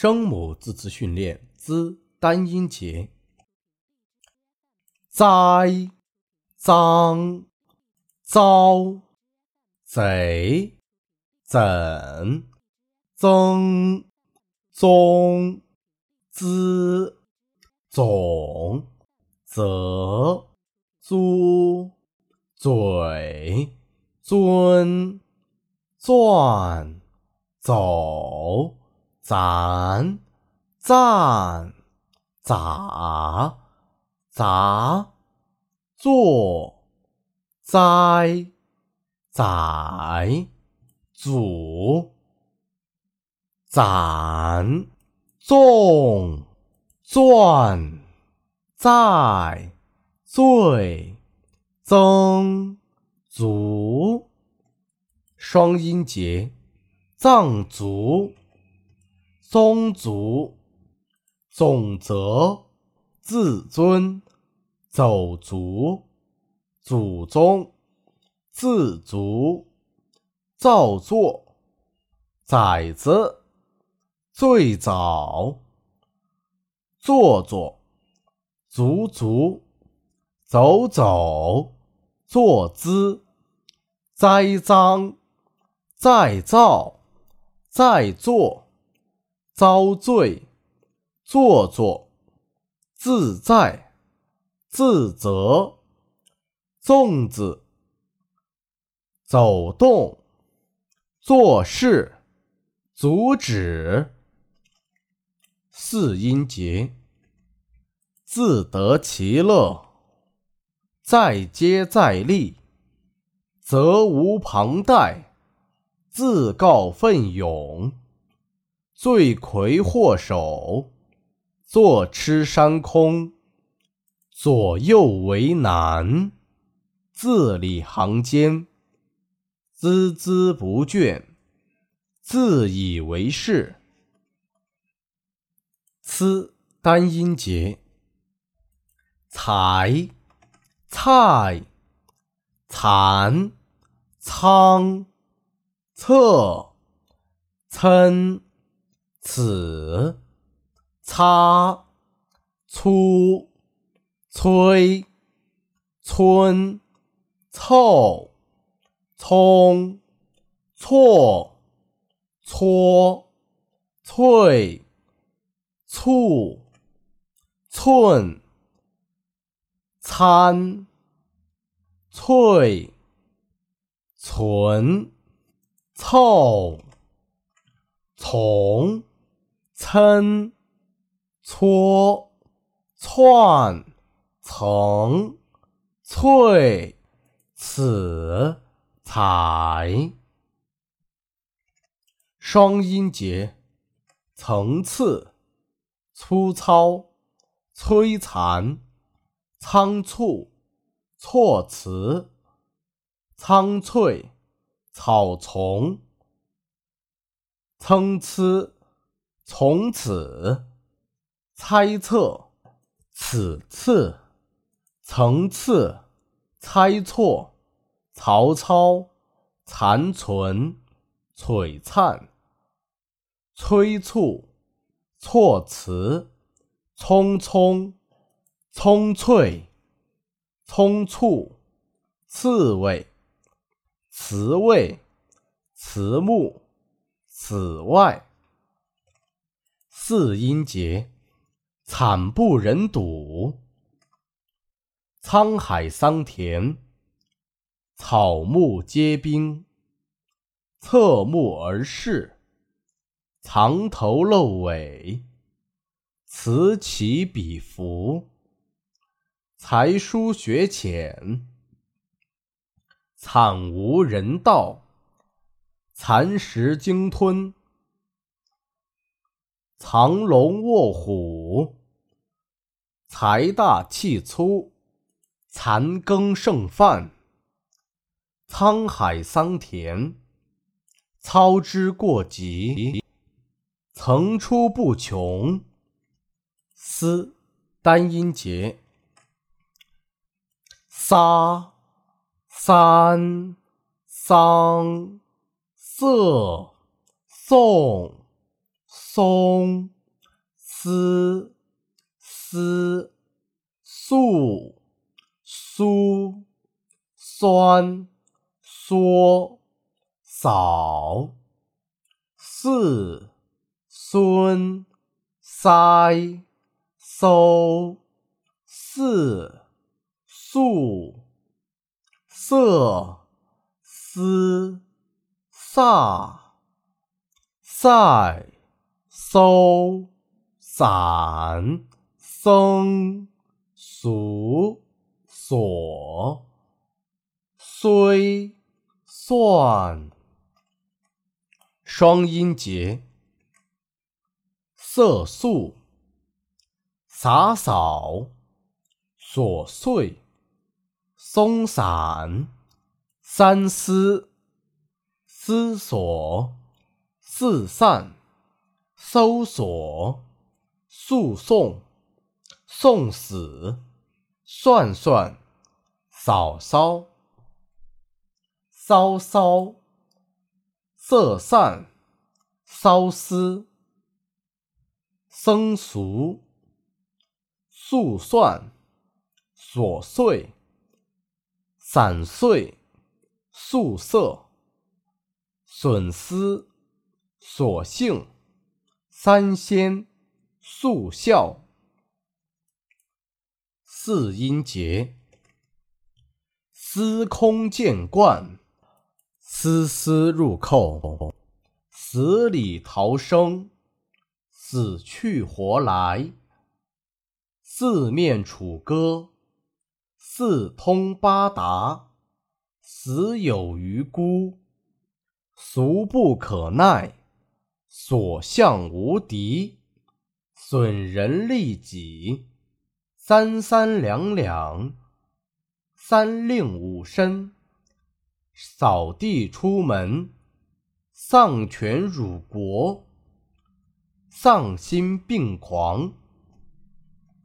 声母字词训练之单音节：栽、脏、遭、贼、怎、增、宗、滋、总、则、租、嘴、尊、转、走。攒、赞、咋、杂、做、栽、宰、祖、攒、纵、钻、在、醉、增、足。双音节，藏族。宗族、总则、自尊、走卒、祖宗、自足、造作、崽子、最早、做作、足足、走走、坐姿、栽赃、再造、再做。遭罪，做作，自在，自责，粽子，走动，做事，阻止，四音节，自得其乐，再接再厉，责无旁贷，自告奋勇。罪魁祸首，坐吃山空，左右为难，字里行间，孜孜不倦，自以为是。此单音节，才、菜、蚕、仓、侧、参。此擦粗催村凑葱错搓脆醋寸参脆存凑从。参、搓、窜、层、翠、此、彩。双音节：层次、粗糙、摧残、仓促、措辞、苍翠、草丛、参差。从此，猜测，此次，层次，猜错，曹操，残存，璀璨，催促，措辞，匆匆，葱翠，葱簇，刺猬，雌猬，慈目，此外。四音节，惨不忍睹，沧海桑田，草木皆兵，侧目而视，藏头露尾，此起彼伏，才疏学浅，惨无人道，蚕食鲸吞。藏龙卧虎，财大气粗，残羹剩饭，沧海桑田，操之过急，层出不穷。思单音节，撒、三、桑、色、送。松，丝，丝，素，苏，酸，缩，扫，四，孙，塞，搜，四，素，色，思，飒，塞。搜、散、僧、俗、所、虽、算。双音节：色素、洒扫、琐碎、松散、三思、思索、四散。搜索、诉讼、送死、算算、嫂嫂、骚骚、色散、骚思、僧俗、速算、琐碎、散碎、素色、损失、所性。三仙速效，四音节：司空见惯，丝丝入扣，死里逃生，死去活来，四面楚歌，四通八达，死有余辜，俗不可耐。所向无敌，损人利己；三三两两，三令五申；扫地出门，丧权辱国；丧心病狂。